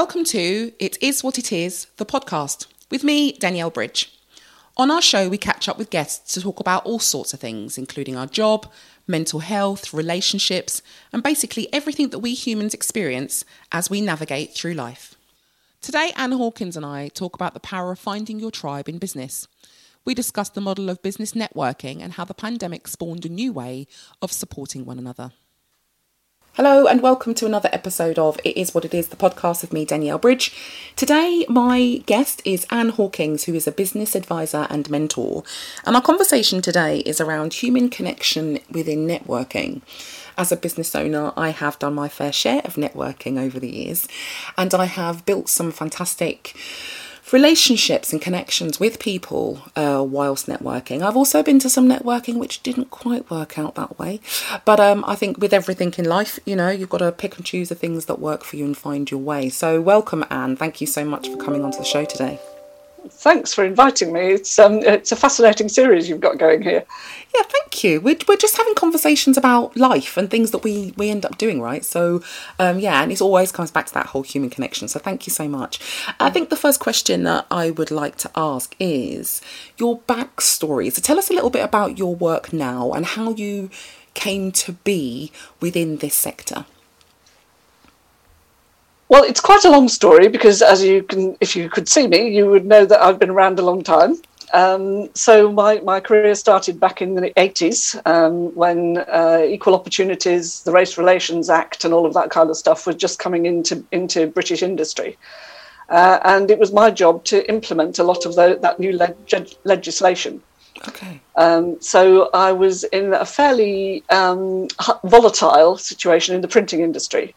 Welcome to It Is What It Is, the podcast, with me, Danielle Bridge. On our show, we catch up with guests to talk about all sorts of things, including our job, mental health, relationships, and basically everything that we humans experience as we navigate through life. Today, Anne Hawkins and I talk about the power of finding your tribe in business. We discuss the model of business networking and how the pandemic spawned a new way of supporting one another. Hello, and welcome to another episode of It Is What It Is, the podcast of me, Danielle Bridge. Today, my guest is Anne Hawkins, who is a business advisor and mentor. And our conversation today is around human connection within networking. As a business owner, I have done my fair share of networking over the years, and I have built some fantastic relationships and connections with people uh, whilst networking. I've also been to some networking which didn't quite work out that way. But um, I think with everything in life, you know, you've got to pick and choose the things that work for you and find your way. So, welcome, Anne. Thank you so much for coming onto the show today thanks for inviting me. It's um, it's a fascinating series you've got going here. Yeah, thank you. We're, we're just having conversations about life and things that we we end up doing, right? So, um, yeah, and it always comes back to that whole human connection. So, thank you so much. I think the first question that I would like to ask is your backstory. So, tell us a little bit about your work now and how you came to be within this sector. Well, it's quite a long story because, as you can, if you could see me, you would know that I've been around a long time. Um, so my, my career started back in the 80s um, when uh, Equal Opportunities, the Race Relations Act, and all of that kind of stuff was just coming into, into British industry. Uh, and it was my job to implement a lot of the, that new leg- legislation. Okay. Um, so I was in a fairly um, volatile situation in the printing industry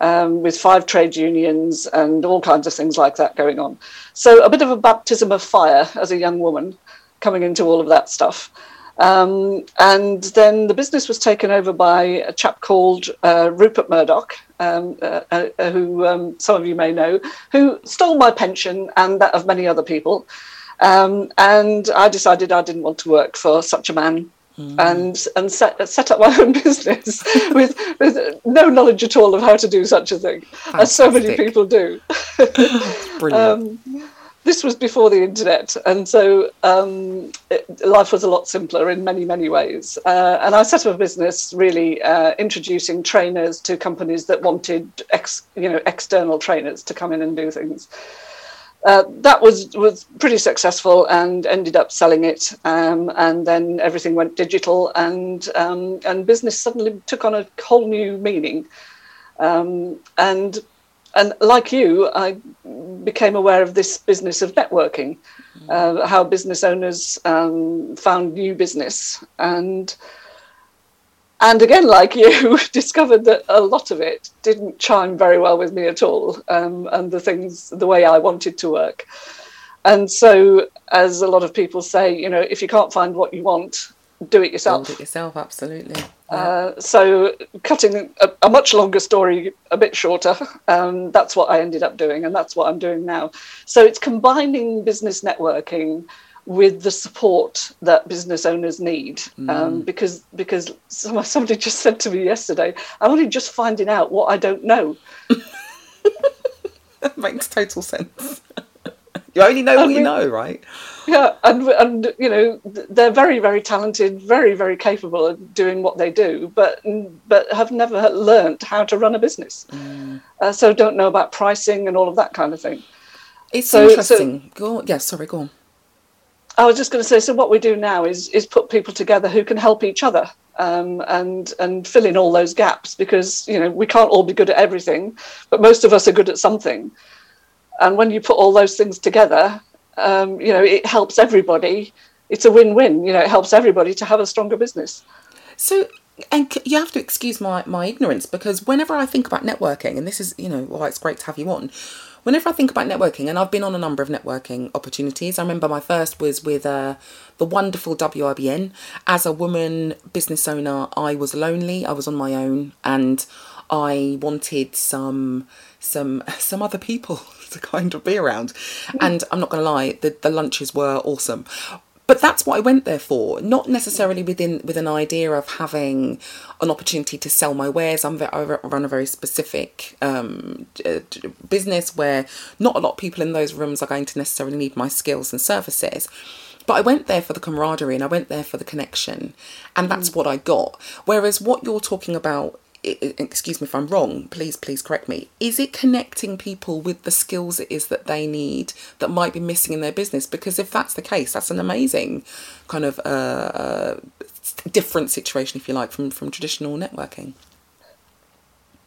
um, with five trade unions and all kinds of things like that going on. So a bit of a baptism of fire as a young woman coming into all of that stuff. Um, and then the business was taken over by a chap called uh, Rupert Murdoch, um, uh, uh, who um, some of you may know, who stole my pension and that of many other people. Um, and I decided I didn't want to work for such a man Mm. and and set set up my own business with with no knowledge at all of how to do such a thing, Fantastic. as so many people do. Brilliant. Um, this was before the internet, and so um, it, life was a lot simpler in many, many ways. Uh, and I set up a business really uh, introducing trainers to companies that wanted ex, you know, external trainers to come in and do things. Uh, that was was pretty successful and ended up selling it. Um, and then everything went digital, and um, and business suddenly took on a whole new meaning. Um, and and like you, I became aware of this business of networking, uh, how business owners um, found new business and and again, like you, discovered that a lot of it didn't chime very well with me at all, um, and the things, the way I wanted to work. And so, as a lot of people say, you know, if you can't find what you want, do it yourself. Do it yourself, absolutely. Uh, so, cutting a, a, much longer story a bit shorter, um, that's what I ended up doing, and that's what I'm doing now. So, it's combining business networking with the support that business owners need. Mm. Um, because because somebody just said to me yesterday, I'm only just finding out what I don't know. that makes total sense. you only know what you know, right? Yeah, and and you know they're very very talented, very very capable of doing what they do, but but have never learned how to run a business. Mm. Uh, so don't know about pricing and all of that kind of thing. It's so, interesting. So, go on. Yeah, sorry, go on. I was just going to say, so what we do now is is put people together who can help each other um, and and fill in all those gaps because you know we can't all be good at everything, but most of us are good at something. And when you put all those things together, um, you know it helps everybody. It's a win-win. You know, it helps everybody to have a stronger business. So and you have to excuse my, my ignorance because whenever I think about networking, and this is, you know, why it's great to have you on, whenever I think about networking, and I've been on a number of networking opportunities, I remember my first was with uh, the wonderful WIBN. As a woman business owner, I was lonely, I was on my own, and I wanted some some some other people to kind of be around. And I'm not going to lie, the, the lunches were awesome. But that's what I went there for. Not necessarily within with an idea of having an opportunity to sell my wares. I'm I run a very specific um, business where not a lot of people in those rooms are going to necessarily need my skills and services. But I went there for the camaraderie and I went there for the connection, and that's mm. what I got. Whereas what you're talking about excuse me if I'm wrong, please, please correct me. Is it connecting people with the skills it is that they need that might be missing in their business? Because if that's the case, that's an amazing kind of uh, uh different situation, if you like, from, from traditional networking.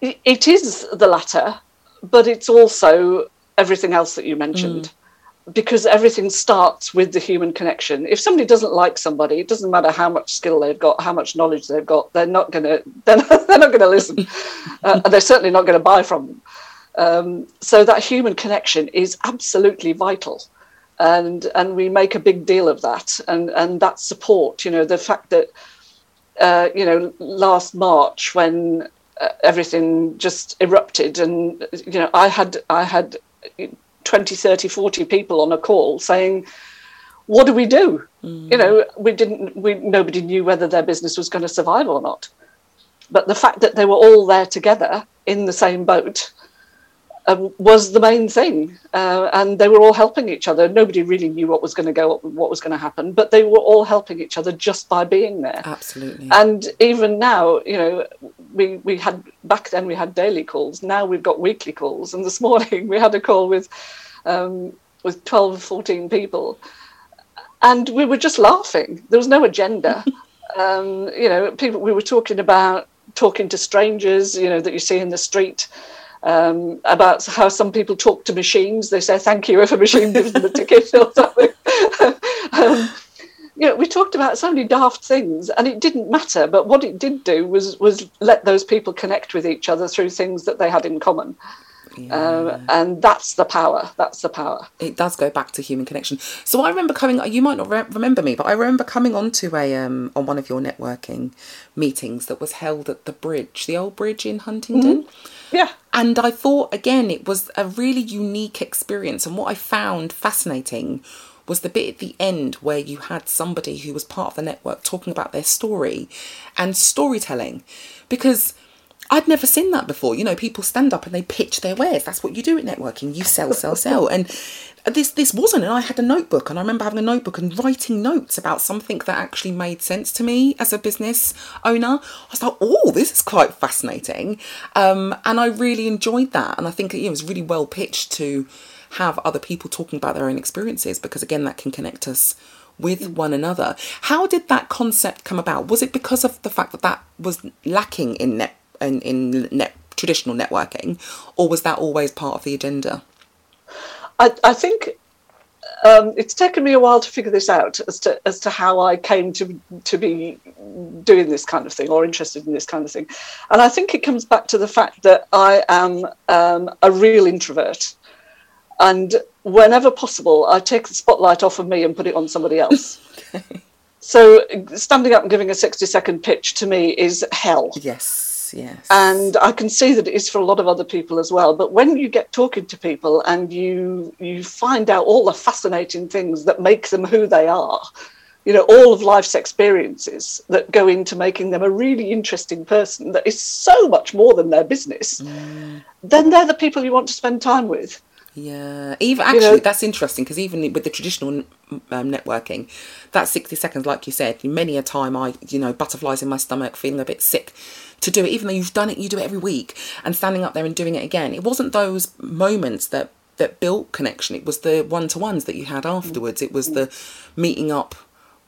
It is the latter, but it's also everything else that you mentioned. Mm because everything starts with the human connection. If somebody doesn't like somebody, it doesn't matter how much skill they've got, how much knowledge they've got, they're not going to they're not, they're not going to listen, uh, and they're certainly not going to buy from them. Um, so that human connection is absolutely vital, and and we make a big deal of that, and and that support. You know, the fact that uh, you know last March when uh, everything just erupted, and you know I had I had 20, 30, 40 people on a call saying, what do we do? Mm. You know, we didn't, we, nobody knew whether their business was going to survive or not. But the fact that they were all there together in the same boat um, was the main thing. Uh, and they were all helping each other. Nobody really knew what was going to go, what was going to happen, but they were all helping each other just by being there. Absolutely. And even now, you know, we, we had back then we had daily calls. Now we've got weekly calls. And this morning we had a call with um, with 12, 14 people. And we were just laughing. There was no agenda. um, you know, people we were talking about talking to strangers, you know, that you see in the street um, about how some people talk to machines. They say thank you if a machine gives them a ticket or something. um, you know, we talked about so many daft things, and it didn't matter. But what it did do was was let those people connect with each other through things that they had in common. Yeah. Um, and that's the power. That's the power. It does go back to human connection. So I remember coming. You might not re- remember me, but I remember coming onto a um, on one of your networking meetings that was held at the bridge, the old bridge in Huntingdon. Mm-hmm. Yeah. And I thought again, it was a really unique experience. And what I found fascinating was the bit at the end where you had somebody who was part of the network talking about their story and storytelling, because I'd never seen that before. You know, people stand up and they pitch their wares. That's what you do at networking. You sell, sell, sell. And this this wasn't. And I had a notebook, and I remember having a notebook and writing notes about something that actually made sense to me as a business owner. I was like, oh, this is quite fascinating, um, and I really enjoyed that. And I think it was really well pitched to have other people talking about their own experiences because again, that can connect us with one another. How did that concept come about? Was it because of the fact that that was lacking in net in, in net, traditional networking, or was that always part of the agenda? I, I think um, it's taken me a while to figure this out as to as to how I came to to be doing this kind of thing or interested in this kind of thing, and I think it comes back to the fact that I am um, a real introvert, and whenever possible, I take the spotlight off of me and put it on somebody else. okay. So standing up and giving a sixty second pitch to me is hell. Yes yes. And I can see that it is for a lot of other people as well. But when you get talking to people and you you find out all the fascinating things that make them who they are, you know, all of life's experiences that go into making them a really interesting person that is so much more than their business, mm. then they're the people you want to spend time with. Yeah, even actually, you know, that's interesting because even with the traditional um, networking, that sixty seconds, like you said, many a time I, you know, butterflies in my stomach, feeling a bit sick to do it, even though you've done it, you do it every week, and standing up there and doing it again. It wasn't those moments that that built connection. It was the one to ones that you had afterwards. It was the meeting up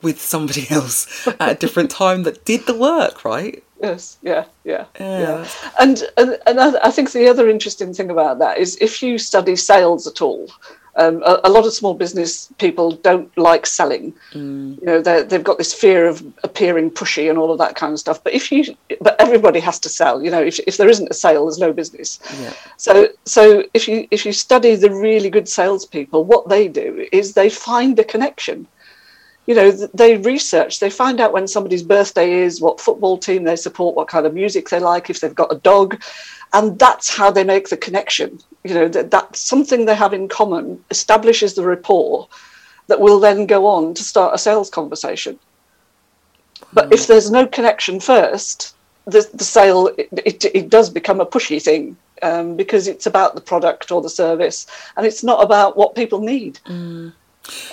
with somebody else at a different time that did the work, right? Yes, yeah, yeah, yeah. yeah. And, and and I think the other interesting thing about that is if you study sales at all, um, a, a, lot of small business people don't like selling. Mm. You know, they've got this fear of appearing pushy and all of that kind of stuff. But if you, but everybody has to sell. You know, if, if there isn't a sale, there's no business. Yeah. So so if you if you study the really good salespeople, what they do is they find a connection. You know, they research, they find out when somebody's birthday is, what football team they support, what kind of music they like, if they've got a dog, and that's how they make the connection you know that, that something they have in common establishes the rapport that will then go on to start a sales conversation. But if there's no connection first, the, the sale it, it, it does become a pushy thing um, because it's about the product or the service and it's not about what people need. Mm.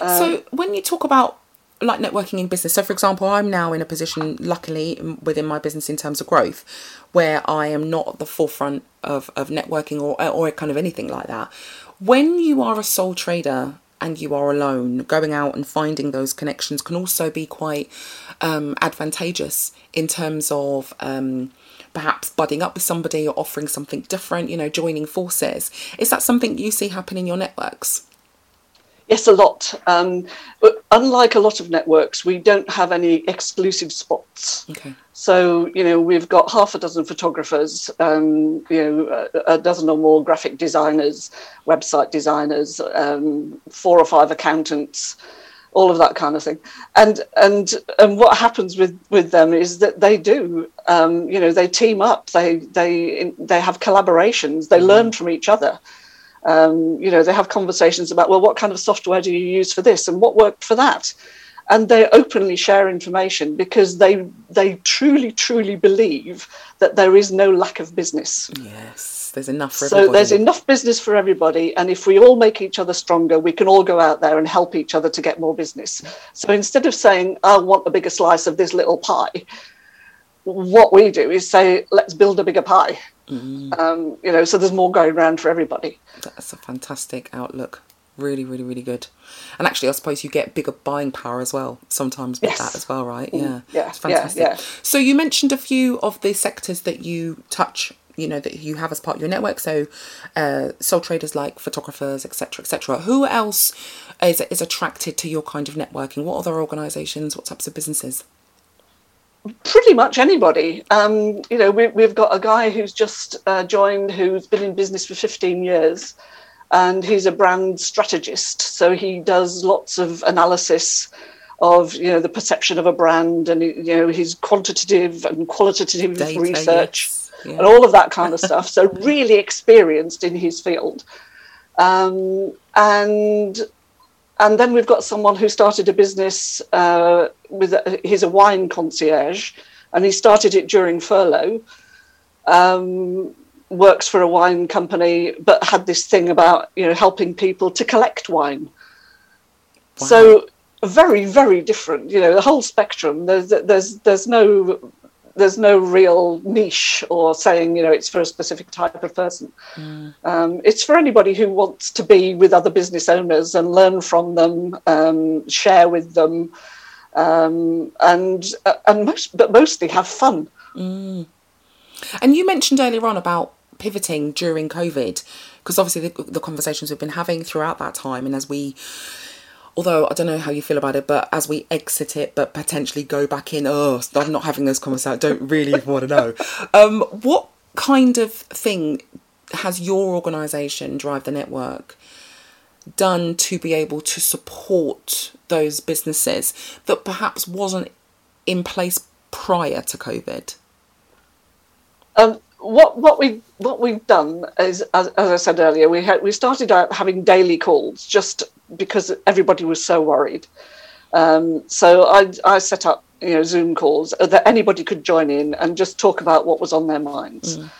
Um, so when you talk about like networking in business, so for example, I'm now in a position, luckily within my business in terms of growth, where I am not at the forefront of, of networking or or kind of anything like that. When you are a sole trader and you are alone, going out and finding those connections can also be quite um, advantageous in terms of um, perhaps budding up with somebody or offering something different, you know, joining forces. Is that something you see happen in your networks? Yes, a lot. Um, unlike a lot of networks, we don't have any exclusive spots. Okay. So, you know, we've got half a dozen photographers, um, you know, a, a, dozen or more graphic designers, website designers, um, four or five accountants, all of that kind of thing. And and and what happens with with them is that they do, um, you know, they team up, they they they have collaborations, they mm-hmm. learn from each other. Um, you know, they have conversations about well, what kind of software do you use for this, and what worked for that, and they openly share information because they they truly truly believe that there is no lack of business. Yes there's enough for so everybody. there's enough business for everybody and if we all make each other stronger we can all go out there and help each other to get more business so instead of saying i want a bigger slice of this little pie what we do is say let's build a bigger pie mm. um, you know so there's more going around for everybody. That's a fantastic outlook. Really really really good. And actually i suppose you get bigger buying power as well sometimes with yes. that as well right? Mm. yeah yeah it's fantastic. yeah, yeah. so you mentioned a few of the sectors that you touch you know that you have as part of your network. So uh, sole traders like photographers etc etc who else is, is attracted to your kind of networking? What other organizations what types of businesses pretty much anybody um, you know we, we've got a guy who's just uh, joined who's been in business for 15 years and he's a brand strategist so he does lots of analysis of you know the perception of a brand and you know his quantitative and qualitative Data, research yes yeah. and all of that kind of stuff. So really experienced in his field. Um, and and then we've got someone who started a business uh, with a, he's a wine concierge, and he started it during furlough. Um, works for a wine company, but had this thing about you know helping people to collect wine. Wow. So very very different. You know the whole spectrum. There's there's there's no there's no real niche or saying you know it's for a specific type of person mm. um, it's for anybody who wants to be with other business owners and learn from them um, share with them um, and uh, and most but mostly have fun mm. and you mentioned earlier on about pivoting during covid because obviously the, the conversations we've been having throughout that time and as we although I don't know how you feel about it, but as we exit it, but potentially go back in, oh, I'm not having those conversations. I don't really want to know. Um, what kind of thing has your organisation, Drive the Network, done to be able to support those businesses that perhaps wasn't in place prior to COVID? Um, what what we what we've done is, as, as I said earlier, we had we started out having daily calls just because everybody was so worried. Um, so I I set up you know Zoom calls that anybody could join in and just talk about what was on their minds. Mm.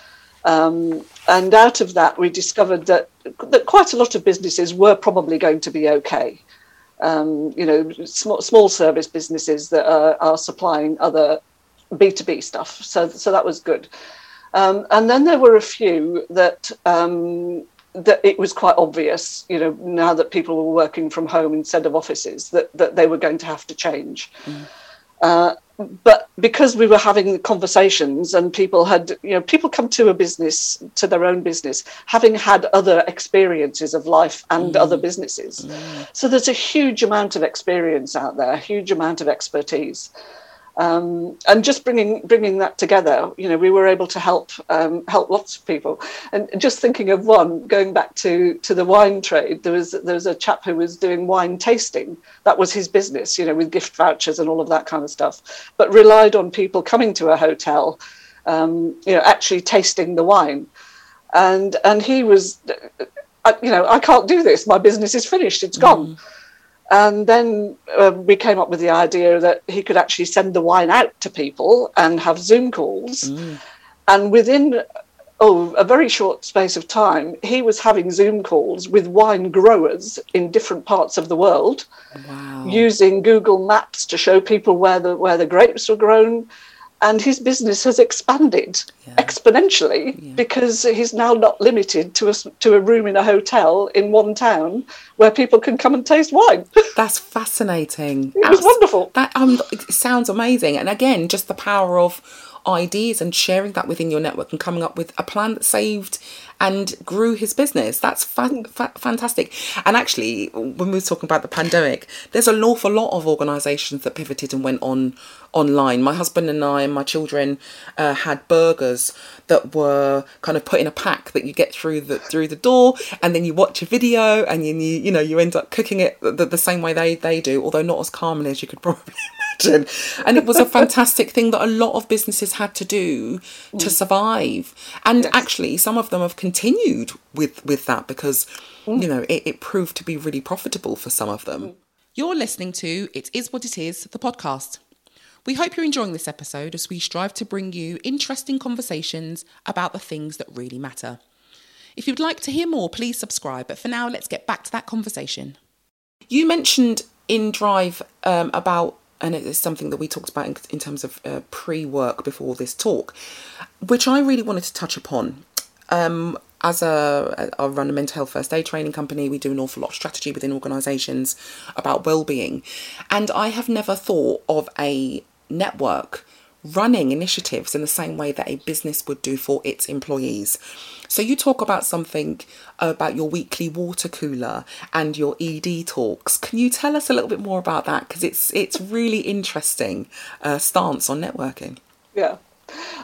Um, and out of that, we discovered that that quite a lot of businesses were probably going to be okay. Um, you know, small, small service businesses that are, are supplying other B two B stuff. So so that was good. Um, and then there were a few that um, that it was quite obvious, you know, now that people were working from home instead of offices, that that they were going to have to change. Mm. Uh, but because we were having conversations and people had, you know, people come to a business, to their own business, having had other experiences of life and mm. other businesses. Mm. So there's a huge amount of experience out there, a huge amount of expertise. Um, and just bringing bringing that together, you know, we were able to help um, help lots of people. And just thinking of one, going back to to the wine trade, there was there was a chap who was doing wine tasting. That was his business, you know, with gift vouchers and all of that kind of stuff. But relied on people coming to a hotel, um, you know, actually tasting the wine. And and he was, uh, you know, I can't do this. My business is finished. It's gone. Mm And then uh, we came up with the idea that he could actually send the wine out to people and have Zoom calls. Mm. And within oh, a very short space of time, he was having Zoom calls with wine growers in different parts of the world, wow. using Google Maps to show people where the where the grapes were grown, and his business has expanded yeah. exponentially yeah. because he's now not limited to a, to a room in a hotel in one town where people can come and taste wine. That's fascinating. it was wonderful. That um, it sounds amazing, and again, just the power of ideas and sharing that within your network and coming up with a plan that saved and grew his business. That's fa- fa- fantastic. And actually, when we were talking about the pandemic, there's an awful lot of organisations that pivoted and went on online. My husband and I and my children uh, had burgers that were kind of put in a pack that you get through the through the door, and then you watch a video, and you you, you know you end up cooking it the, the same way they they do, although not as calmly as you could probably imagine. And it was a fantastic thing that a lot of businesses had to do to mm. survive. And yes. actually, some of them have continued with with that because mm. you know it, it proved to be really profitable for some of them. You're listening to It Is What It Is, the podcast. We hope you're enjoying this episode as we strive to bring you interesting conversations about the things that really matter. If you'd like to hear more, please subscribe. But for now, let's get back to that conversation. You mentioned in Drive um, about, and it is something that we talked about in, in terms of uh, pre work before this talk, which I really wanted to touch upon. Um, as a, I run a mental health first aid training company. We do an awful lot of strategy within organisations about well-being, and I have never thought of a network running initiatives in the same way that a business would do for its employees. So you talk about something about your weekly water cooler and your ED talks. Can you tell us a little bit more about that? Because it's it's really interesting uh, stance on networking. Yeah.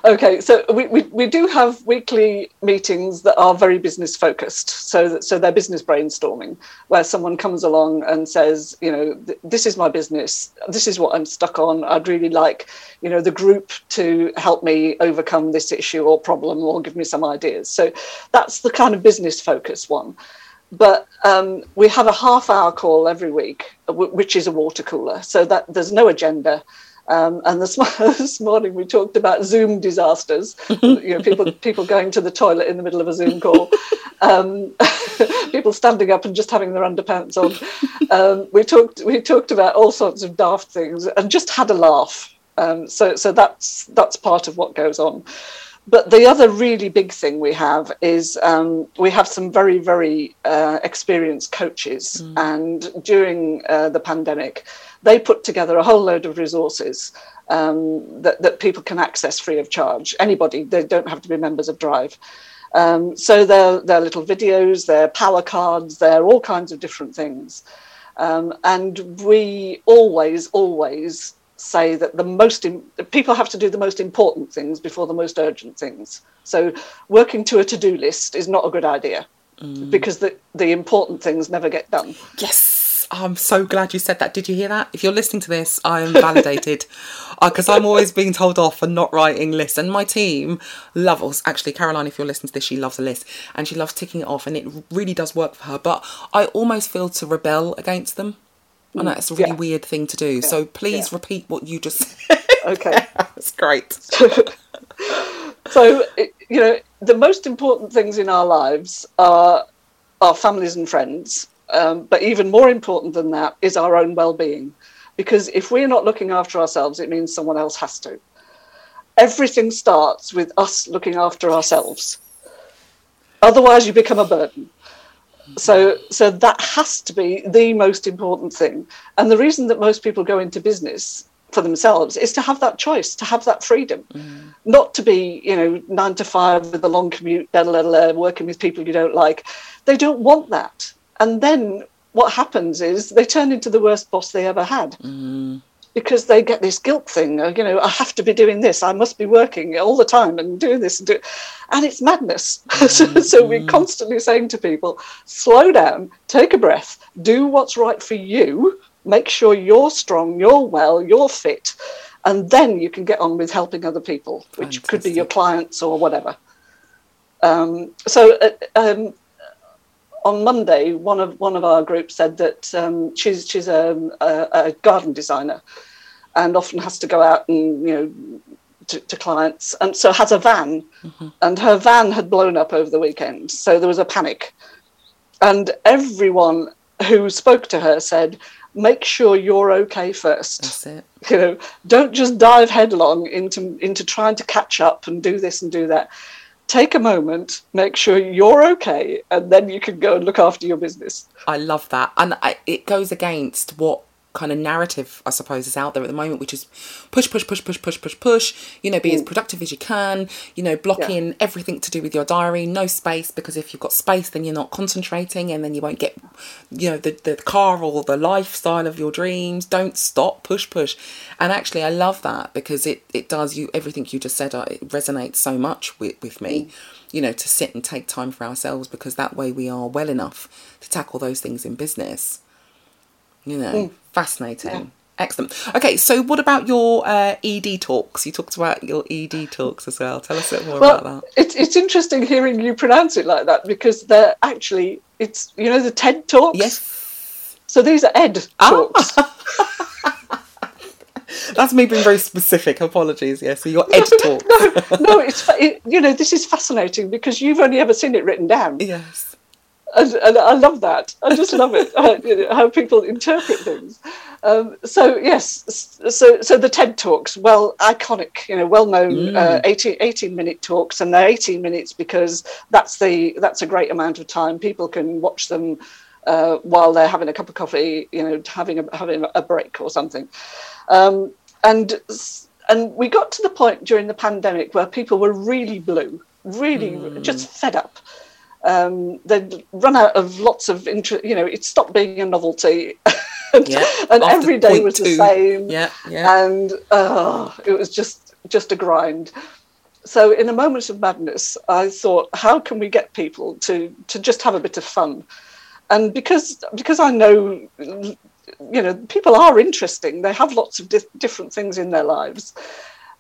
Okay, so we, we, we do have weekly meetings that are very business focused. So that, so they're business brainstorming, where someone comes along and says, you know, this is my business. This is what I'm stuck on. I'd really like, you know, the group to help me overcome this issue or problem or give me some ideas. So that's the kind of business focus one. But um, we have a half hour call every week, which is a water cooler. So that there's no agenda um, and this, this, morning we talked about Zoom disasters. you know, people people going to the toilet in the middle of a Zoom call, um, people standing up and just having their underpants on. Um, we talked we talked about all sorts of daft things and just had a laugh. Um, so so that's that's part of what goes on. But the other really big thing we have is um, we have some very very uh, experienced coaches, mm. and during uh, the pandemic they put together a whole load of resources um, that, that people can access free of charge. Anybody, they don't have to be members of Drive. Um, so they're, they're little videos, they're power cards, they're all kinds of different things. Um, and we always, always say that the most in, people have to do the most important things before the most urgent things. So working to a to-do list is not a good idea mm. because the, the important things never get done. Yes I'm so glad you said that. Did you hear that? If you're listening to this, I am validated because uh, I'm always being told off for not writing lists. And my team love us. Actually, Caroline, if you're listening to this, she loves a list and she loves ticking it off, and it really does work for her. But I almost feel to rebel against them. And that's a really yeah. weird thing to do. Yeah. So please yeah. repeat what you just said. Okay. that's great. so, you know, the most important things in our lives are our families and friends um, but even more important than that is our own well being. Because if we're not looking after ourselves, it means someone else has to. Everything starts with us looking after ourselves. Otherwise, you become a burden. So, so that has to be the most important thing. And the reason that most people go into business for themselves is to have that choice, to have that freedom, mm. not to be, you know, nine to five with a long commute, blah, blah, blah, working with people you don't like. They don't want that. And then what happens is they turn into the worst boss they ever had. Mm. Because they get this guilt thing, you know, I have to be doing this, I must be working all the time and doing this and do, and it's madness. Mm. so we're constantly saying to people, slow down, take a breath, do what's right for you, make sure you're strong, you're well, you're fit, and then you can get on with helping other people, which Fantastic. could be your clients or whatever. Um, so uh, um, on Monday, one of one of our group said that um, she's she's a, a, a, garden designer, and often has to go out and you know to, to clients, and so has a van, mm-hmm. and her van had blown up over the weekend, so there was a panic, and everyone who spoke to her said, make sure you're okay first. That's it. You know, don't just dive headlong into into trying to catch up and do this and do that. Take a moment, make sure you're okay, and then you can go and look after your business. I love that, and I, it goes against what kind of narrative, I suppose, is out there at the moment, which is push, push, push, push, push, push, push. You know, be mm. as productive as you can. You know, block yeah. in everything to do with your diary, no space, because if you've got space, then you're not concentrating, and then you won't get, you know, the the car or the lifestyle of your dreams. Don't stop, push, push. And actually, I love that because it it does you everything you just said. Uh, it resonates so much with with me. You know, to sit and take time for ourselves because that way we are well enough to tackle those things in business. You know, mm. fascinating. Yeah. Excellent. Okay, so what about your uh, ED talks? You talked about your ED talks as well. Tell us a bit more well, about that. It's it's interesting hearing you pronounce it like that because they're actually it's you know the TED talks. Yes. So these are Ed ah. talks. That's me being very specific. Apologies. Yeah. So your Ed talk. no, no, it's it, you know this is fascinating because you've only ever seen it written down. Yes and, and, I love that. I just love it how, know, how people interpret things. Um, so yes, so so the TED talks, well, iconic, you know, well known mm. uh, 18, 18 minute talks, and they're eighteen minutes because that's the that's a great amount of time. People can watch them uh, while they're having a cup of coffee, you know, having a having a break or something, um, and and we got to the point during the pandemic where people were really blue, really mm. just fed up um, they'd run out of lots of interest. You know, it stopped being a novelty, and, yeah, and every day was two. the same. Yeah, yeah. And uh, it was just just a grind. So, in a moment of madness, I thought, how can we get people to to just have a bit of fun? And because because I know, you know, people are interesting. They have lots of di- different things in their lives.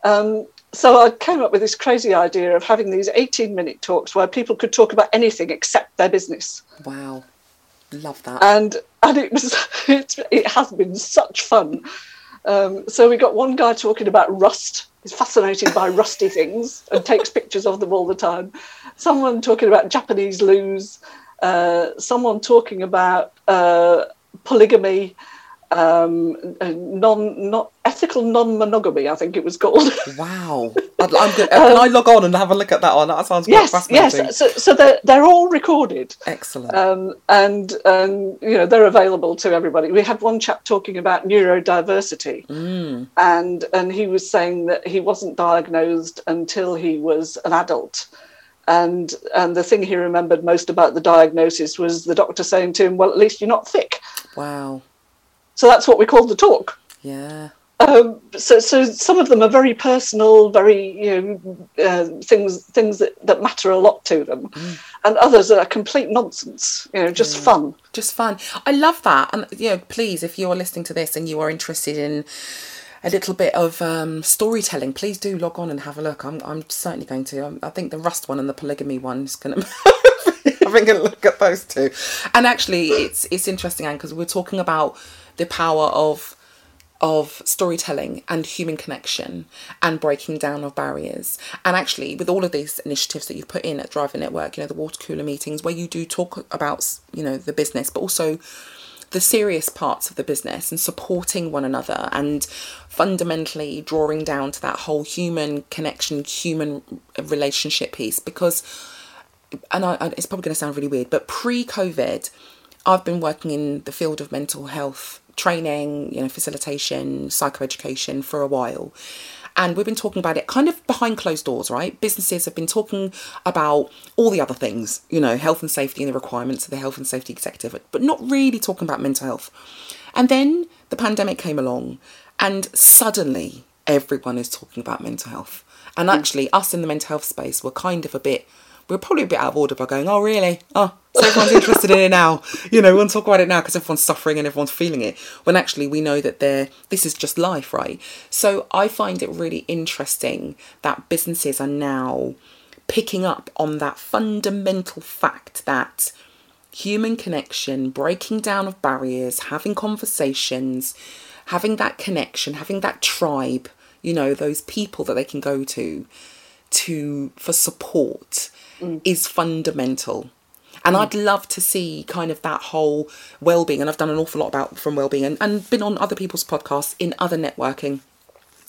Um, so I came up with this crazy idea of having these 18 minute talks where people could talk about anything except their business. Wow. Love that. And and it was it, it has been such fun. Um, so we got one guy talking about rust. He's fascinated by rusty things and takes pictures of them all the time. Someone talking about Japanese loos. Uh, someone talking about uh, polygamy um, non not ethical non monogamy. I think it was called. Wow! I'm good. Can um, I log on and have a look at that one? That sounds yes, fascinating. Yes, so, so they're they're all recorded. Excellent. Um, and and you know they're available to everybody. We had one chap talking about neurodiversity, mm. and and he was saying that he wasn't diagnosed until he was an adult. And and the thing he remembered most about the diagnosis was the doctor saying to him, "Well, at least you're not thick." Wow. So that's what we call the talk. Yeah. Um, so, so some of them are very personal, very you know uh, things things that, that matter a lot to them, mm. and others are complete nonsense. You know, just fun. Just fun. I love that, and you know, please, if you are listening to this and you are interested in a little bit of um, storytelling, please do log on and have a look. I'm I'm certainly going to. I'm, i think the Rust one and the polygamy one is going to. having a look at those two, and actually, it's it's interesting, Anne, because we're talking about the power of of storytelling and human connection and breaking down of barriers. And actually, with all of these initiatives that you've put in at Drive the Network, you know, the water cooler meetings where you do talk about, you know, the business, but also the serious parts of the business and supporting one another and fundamentally drawing down to that whole human connection, human relationship piece. Because, and I, it's probably going to sound really weird, but pre COVID, I've been working in the field of mental health training, you know, facilitation, psychoeducation for a while. And we've been talking about it kind of behind closed doors, right? Businesses have been talking about all the other things, you know, health and safety and the requirements of the health and safety executive, but not really talking about mental health. And then the pandemic came along, and suddenly everyone is talking about mental health. And hmm. actually, us in the mental health space were kind of a bit we're probably a bit out of order by going, oh, really? Oh, so everyone's interested in it now. You know, we want to talk about it now because everyone's suffering and everyone's feeling it. When actually we know that they're, this is just life, right? So I find it really interesting that businesses are now picking up on that fundamental fact that human connection, breaking down of barriers, having conversations, having that connection, having that tribe, you know, those people that they can go to to for support mm. is fundamental. And mm. I'd love to see kind of that whole well-being, and I've done an awful lot about from well-being, and, and been on other people's podcasts in other networking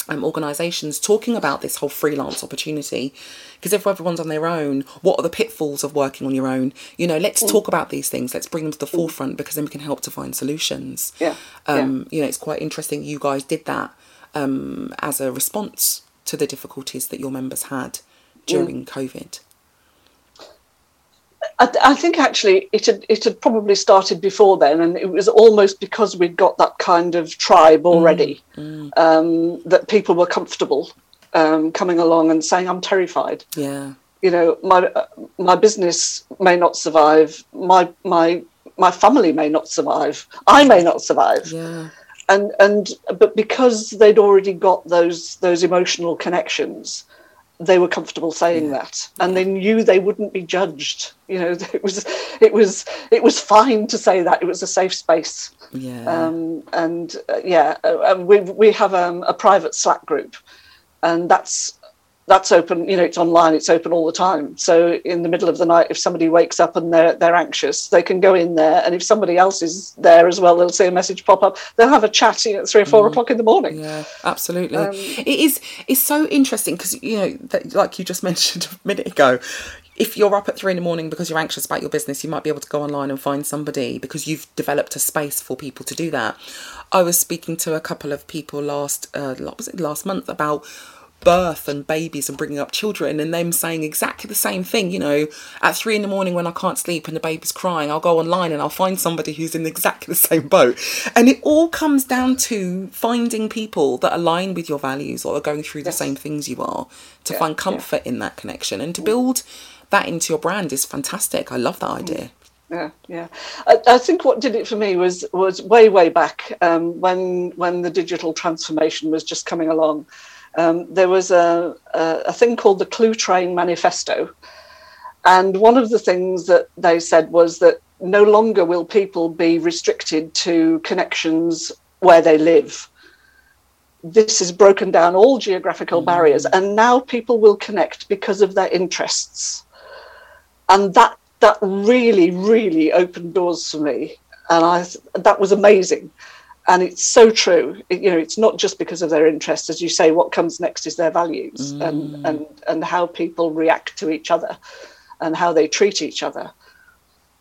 um, organisations talking about this whole freelance opportunity. Because if everyone's on their own, what are the pitfalls of working on your own? You know, let's mm. talk about these things. Let's bring them to the mm. forefront because then we can help to find solutions. Yeah. Um, yeah. You know, it's quite interesting. You guys did that um, as a response to the difficulties that your members had during mm. COVID. I, I, think actually it had it had probably started before then, and it was almost because we'd got that kind of tribe mm, already mm, mm. Um, that people were comfortable um, coming along and saying, "I'm terrified." Yeah, you know, my uh, my business may not survive. My my my family may not survive. I may not survive. Yeah. And and but because they'd already got those those emotional connections, they were comfortable saying that. And they knew they wouldn't be judged. You know it was it was it was fine to say that. It was a safe space. Yeah. Um, and uh, yeah uh, we we have um, a private slack group. And that's that's open you know it's online it's open all the time. So in the middle of the night if somebody wakes up and they're they're anxious they can go in there. And if somebody else is there as well they'll see a message pop up. They'll have a chat you know, at three or four mm. o'clock in the morning. Yeah absolutely. Um, it is it's so interesting because you know that, like you just mentioned a minute ago if you're up at three in the morning because you're anxious about your business, you might be able to go online and find somebody because you've developed a space for people to do that. I was speaking to a couple of people last, uh, was it last month about birth and babies and bringing up children and them saying exactly the same thing you know at three in the morning when i can't sleep and the baby's crying i'll go online and i'll find somebody who's in exactly the same boat and it all comes down to finding people that align with your values or are going through the yes. same things you are to yeah, find comfort yeah. in that connection and to build that into your brand is fantastic i love that mm. idea yeah, yeah. I, I, think what did it for me was was way, way back um, when when the digital transformation was just coming along, um, there was a, a, a, thing called the Cluetrain Manifesto. And one of the things that they said was that no longer will people be restricted to connections where they live. This has broken down all geographical mm. barriers, and now people will connect because of their interests. And that that really, really opened doors for me, and I that was amazing and it's so true. You know it's not just because of their interests as you say what comes next is their values mm. and and and how people react to each other and how they treat each other.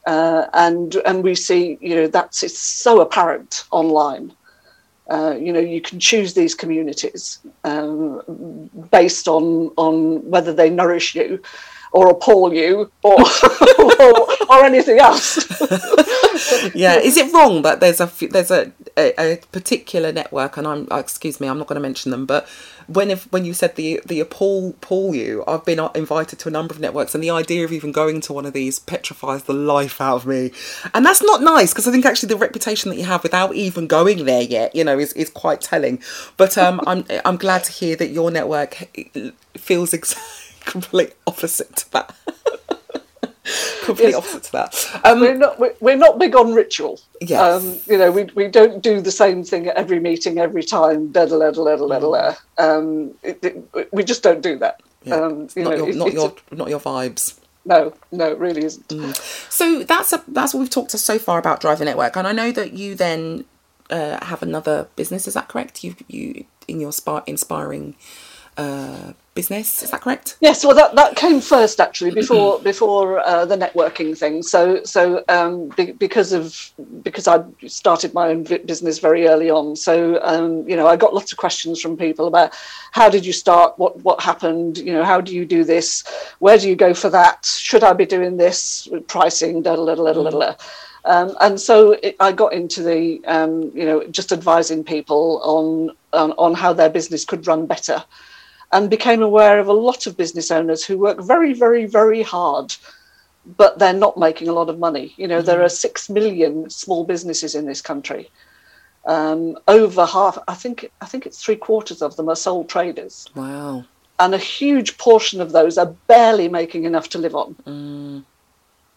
Uh, and and we see you know that's it's so apparent online. Uh, you know you can choose these communities um, based on on whether they nourish you or appall you or or, or, anything else. yeah, is it wrong that there's a there's a, a, a particular network, and I'm uh, excuse me, I'm not going to mention them, but when if, when you said the the appall appall you, I've been uh, invited to a number of networks, and the idea of even going to one of these petrifies the life out of me, and that's not nice because I think actually the reputation that you have without even going there yet, you know, is, is quite telling. But um, I'm I'm glad to hear that your network feels exactly complete opposite to that. complete yes. opposite to that. Um, we're not we're not big on ritual. Yes. Um, you know, we, we don't do the same thing at every meeting every time. Da da da da da da da. Um, it, it, we just don't do that. Yeah. Um, you not know, your, it, not your a, not your vibes. No, no, it really isn't. Mm. So that's a, that's what we've talked to so far about Drive the Network, and I know that you then uh, have another business. Is that correct? You you in your spa- inspiring uh, business. Is that correct? Yes. Well, that, that came first actually before before uh, the networking thing. So so um, be, because of because I started my own business very early on. So um, you know I got lots of questions from people about how did you start? What what happened? You know how do you do this? Where do you go for that? Should I be doing this? Pricing. Da da da da da da. Um, and so it, I got into the, um, you know, just advising people on, on, on how their business could run better and became aware of a lot of business owners who work very, very, very hard, but they're not making a lot of money. You know, mm. there are six million small businesses in this country. Um, over half, I think, I think it's three quarters of them are sole traders. Wow. And a huge portion of those are barely making enough to live on. Mm.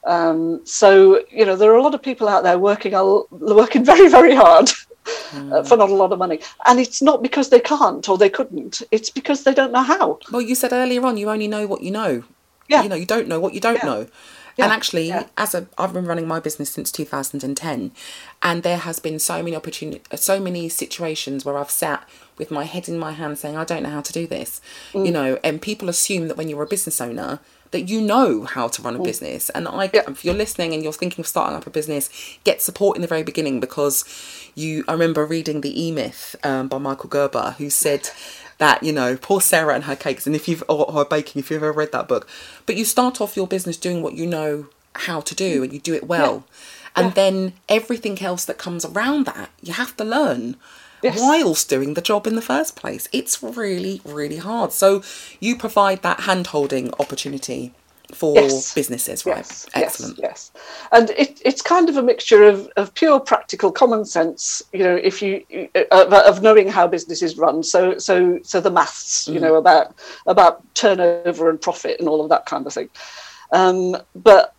Um, so you know there are a lot of people out there working working very very hard mm. for not a lot of money, and it's not because they can't or they couldn't. It's because they don't know how. Well, you said earlier on you only know what you know. Yeah. You know you don't know what you don't yeah. know. Yeah. And actually, yeah. as a, I've been running my business since 2010, and there has been so many opportunities, so many situations where I've sat with my head in my hand saying, I don't know how to do this, mm. you know, and people assume that when you're a business owner, that you know how to run a mm. business. And I, yeah. if you're listening and you're thinking of starting up a business, get support in the very beginning because you. I remember reading the E Myth um, by Michael Gerber, who said that you know poor Sarah and her cakes, and if you've or her baking, if you've ever read that book, but you start off your business doing what you know how to do, and you do it well. Yeah. And yeah. then everything else that comes around that, you have to learn yes. whilst doing the job in the first place. It's really, really hard. So you provide that hand holding opportunity for yes. businesses, right? Yes. Excellent. Yes, yes. And it, it's kind of a mixture of, of pure practical common sense, you know, if you uh, of knowing how businesses run. So so so the maths, mm. you know, about about turnover and profit and all of that kind of thing. Um, but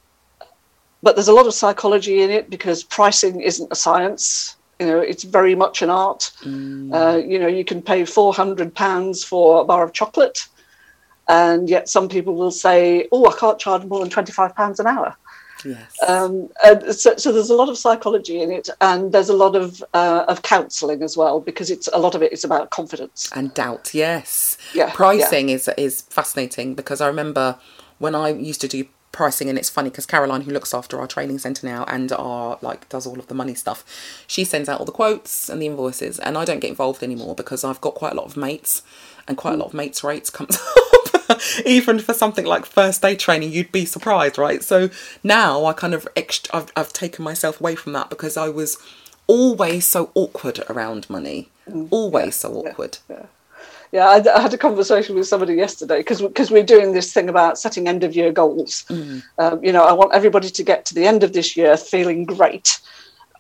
but there's a lot of psychology in it because pricing isn't a science you know it's very much an art. Mm. uh, you know you can pay 400 pounds for a bar of chocolate and yet some people will say oh i can't charge more than 25 pounds an hour. Yes. Um, so, so, there's a lot of psychology in it and there's a lot of uh, of counseling as well because it's a lot of it is about confidence. And doubt yes. Yeah pricing yeah. is is fascinating because i remember when i used to do pricing and it's funny because caroline who looks after our training center now and our like does all of the money stuff she sends out all the quotes and the invoices and i don't get involved anymore because i've got quite a lot of mates and quite a lot of mates rates comes up. Even for something like first day training you'd be surprised right? So now i kind of extra I've, I've taken myself away from that because i was always so awkward around money. Mm, always yeah, so awkward. Yeah, yeah yeah, I, I, had a conversation with somebody yesterday because because we're doing this thing about setting end of year goals. Mm. Um, you know, I want everybody to get to the end of this year feeling great,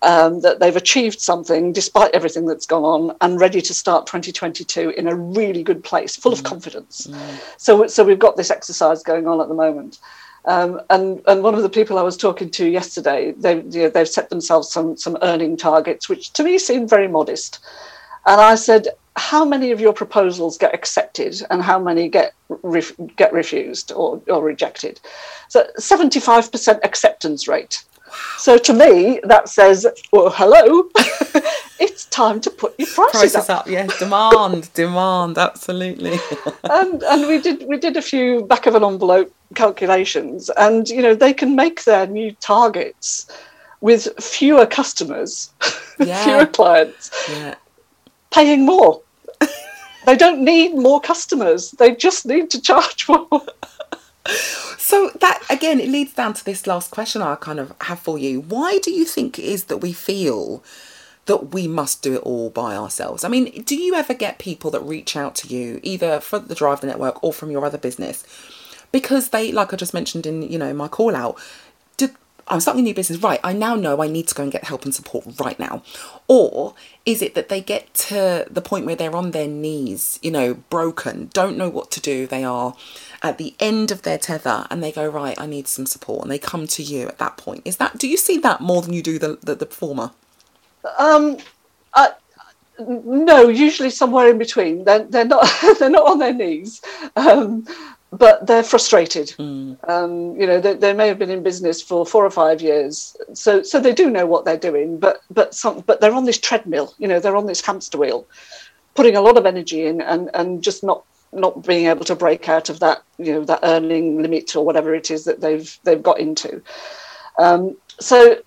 um, that they've achieved something despite everything that's gone on, and ready to start 2022 in a really good place, full mm. of confidence. Mm. So so we've got this exercise going on at the moment. Um, and and one of the people I was talking to yesterday, they you know, they've set themselves some some earning targets, which to me seemed very modest. And I said, how many of your proposals get accepted and how many get ref- get refused or, or rejected? So 75% acceptance rate. So to me, that says, well, hello, it's time to put your prices, prices up. up. Yes, demand, demand, absolutely. and and we did we did a few back of an envelope calculations, and you know they can make their new targets with fewer customers, yeah. fewer clients. Yeah paying more. they don't need more customers. They just need to charge more. so that again, it leads down to this last question I kind of have for you. Why do you think it is that we feel that we must do it all by ourselves? I mean, do you ever get people that reach out to you either for the Drive the Network or from your other business? Because they, like I just mentioned in, you know, my call out, I'm starting a new business, right? I now know I need to go and get help and support right now. Or is it that they get to the point where they're on their knees, you know, broken, don't know what to do, they are at the end of their tether and they go, right, I need some support and they come to you at that point. Is that, do you see that more than you do the, the, the performer? Um, I, no, usually somewhere in between. They're, they're not they're not on their knees. Um, but they're frustrated. Mm. Um, you know, they, they, may have been in business for four or five years, so so they do know what they're doing, but but some but they're on this treadmill. You know, they're on this hamster wheel, putting a lot of energy in, and and just not not being able to break out of that you know that earning limit or whatever it is that they've they've got into. Um, so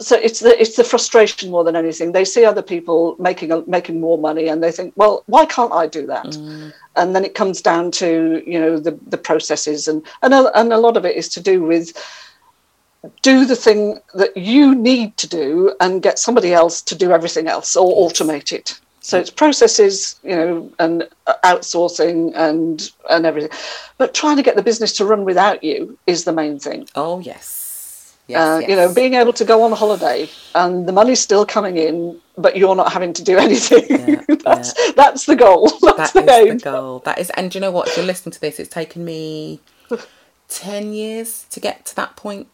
so it's the it's the frustration more than anything. They see other people making a, making more money, and they think, well, why can't I do that? Mm. And then it comes down to you know the the processes, and and a, and a lot of it is to do with do the thing that you need to do, and get somebody else to do everything else or automate it. So it's processes, you know, and outsourcing and and everything. But trying to get the business to run without you is the main thing. Oh yes Yes, uh, yes. You know, being able to go on holiday and the money's still coming in, but you're not having to do anything. Yeah, that's yeah. that's the goal. That's that the, is the goal. That is, and you know what? If you're listening to this, it's taken me 10 years to get to that point.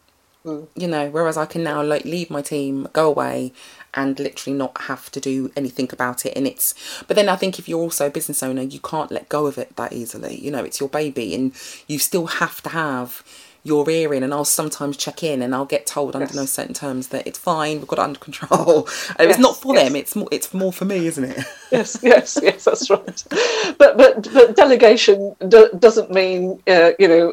You know, whereas I can now like leave my team, go away and literally not have to do anything about it. And it's, but then I think if you're also a business owner, you can't let go of it that easily. You know, it's your baby and you still have to have your ear in and I'll sometimes check in and I'll get told under Yes. no certain terms that it's fine, we've got it under control. And it's not for yes. them, it's more it's more for me, isn't it? yes, yes, yes, that's right. But but but delegation do, doesn't mean uh, you know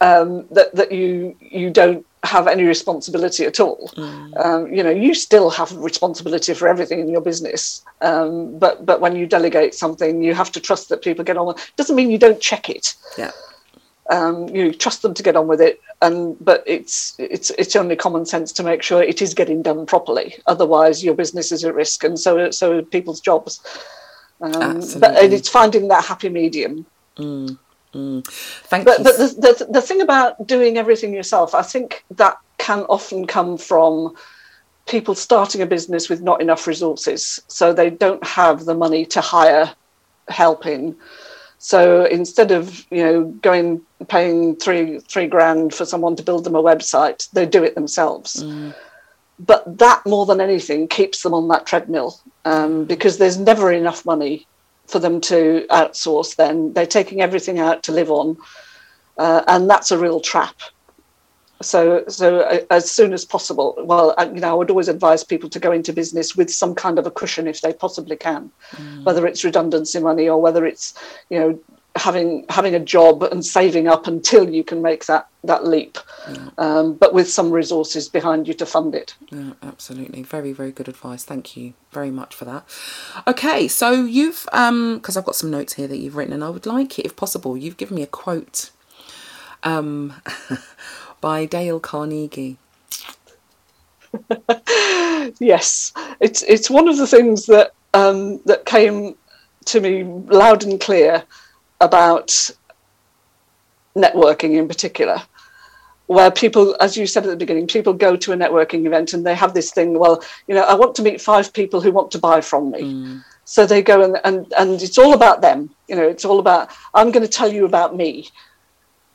um, that that you you don't have any responsibility at all. Um, you know, you still have responsibility for everything in your business. Um, but but when you delegate something, you have to trust that people get on. Doesn't mean you don't check it. Yeah. Um, you trust them to get on with it, and but it's it's it's only common sense to make sure it is getting done properly. Otherwise, your business is at risk, and so so are people's jobs. Um, but it's finding that happy medium. Thank But you. but the, the the thing about doing everything yourself, I think that can often come from people starting a business with not enough resources, so they don't have the money to hire help in. So instead of you know going paying three three grand for someone to build them a website, they do it themselves. But that more than anything keeps them on that treadmill um, because there's never enough money for them to outsource. Then they're taking everything out to live on, uh, and that's a real trap. So, so uh, as soon as possible. Well, I, you know, I would always advise people to go into business with some kind of a cushion if they possibly can, whether it's redundancy money or whether it's, you know, having having a job and saving up until you can make that that leap, um, but with some resources behind you to fund it. Yeah, absolutely. Very, very good advice. Thank you very much for that. Okay, so you've um because I've got some notes here that you've written and I would like it if possible. You've given me a quote um by Dale Carnegie. yes, it's it's one of the things that um, that came to me loud and clear about networking in particular, where people, as you said at the beginning, people go to a networking event and they have this thing. Well, you know, I want to meet five people who want to buy from me. So they go and, and and it's all about them. You know, it's all about I'm going to tell you about me,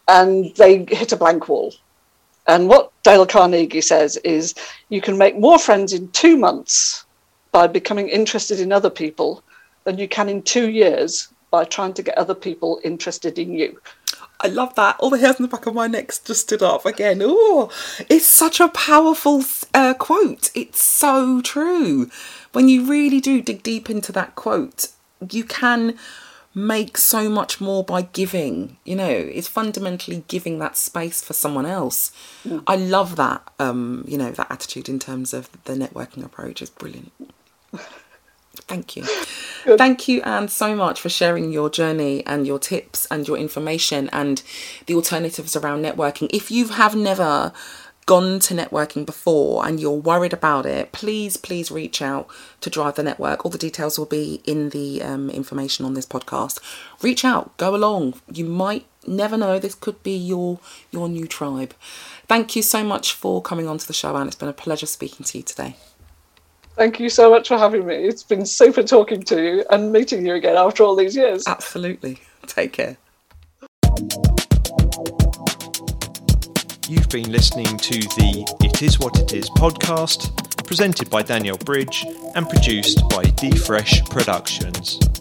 and they hit a blank wall. And what Dale Carnegie says is you can make more friends in two months by becoming interested in other people than you can in two years by trying to get other people interested in you. I love that. All the hairs on the back of my neck just stood up again. Oh, it's such a powerful uh, quote. It's so true. When you really do dig deep into that quote, you can make so much more by giving. You know, it's fundamentally giving that space for someone else. I love that. Um, you know, that attitude in terms of the networking approach is brilliant. Thank you. Thank you, Anne, so much for sharing your journey and your tips and your information and the alternatives around networking. If you have never gone to networking before and you're worried about it, please, please reach out to Drive the Network. All the details will be in the um, information on this podcast. Reach out, go along. You might never know this could be your your new tribe. Thank you so much for coming onto the show, Anne. It's been a pleasure speaking to you today. Thank you so much for having me. It's been super talking to you and meeting you again after all these years. Absolutely. Take care. You've been listening to the It Is What It Is podcast, presented by Daniel Bridge and produced by D Fresh Productions.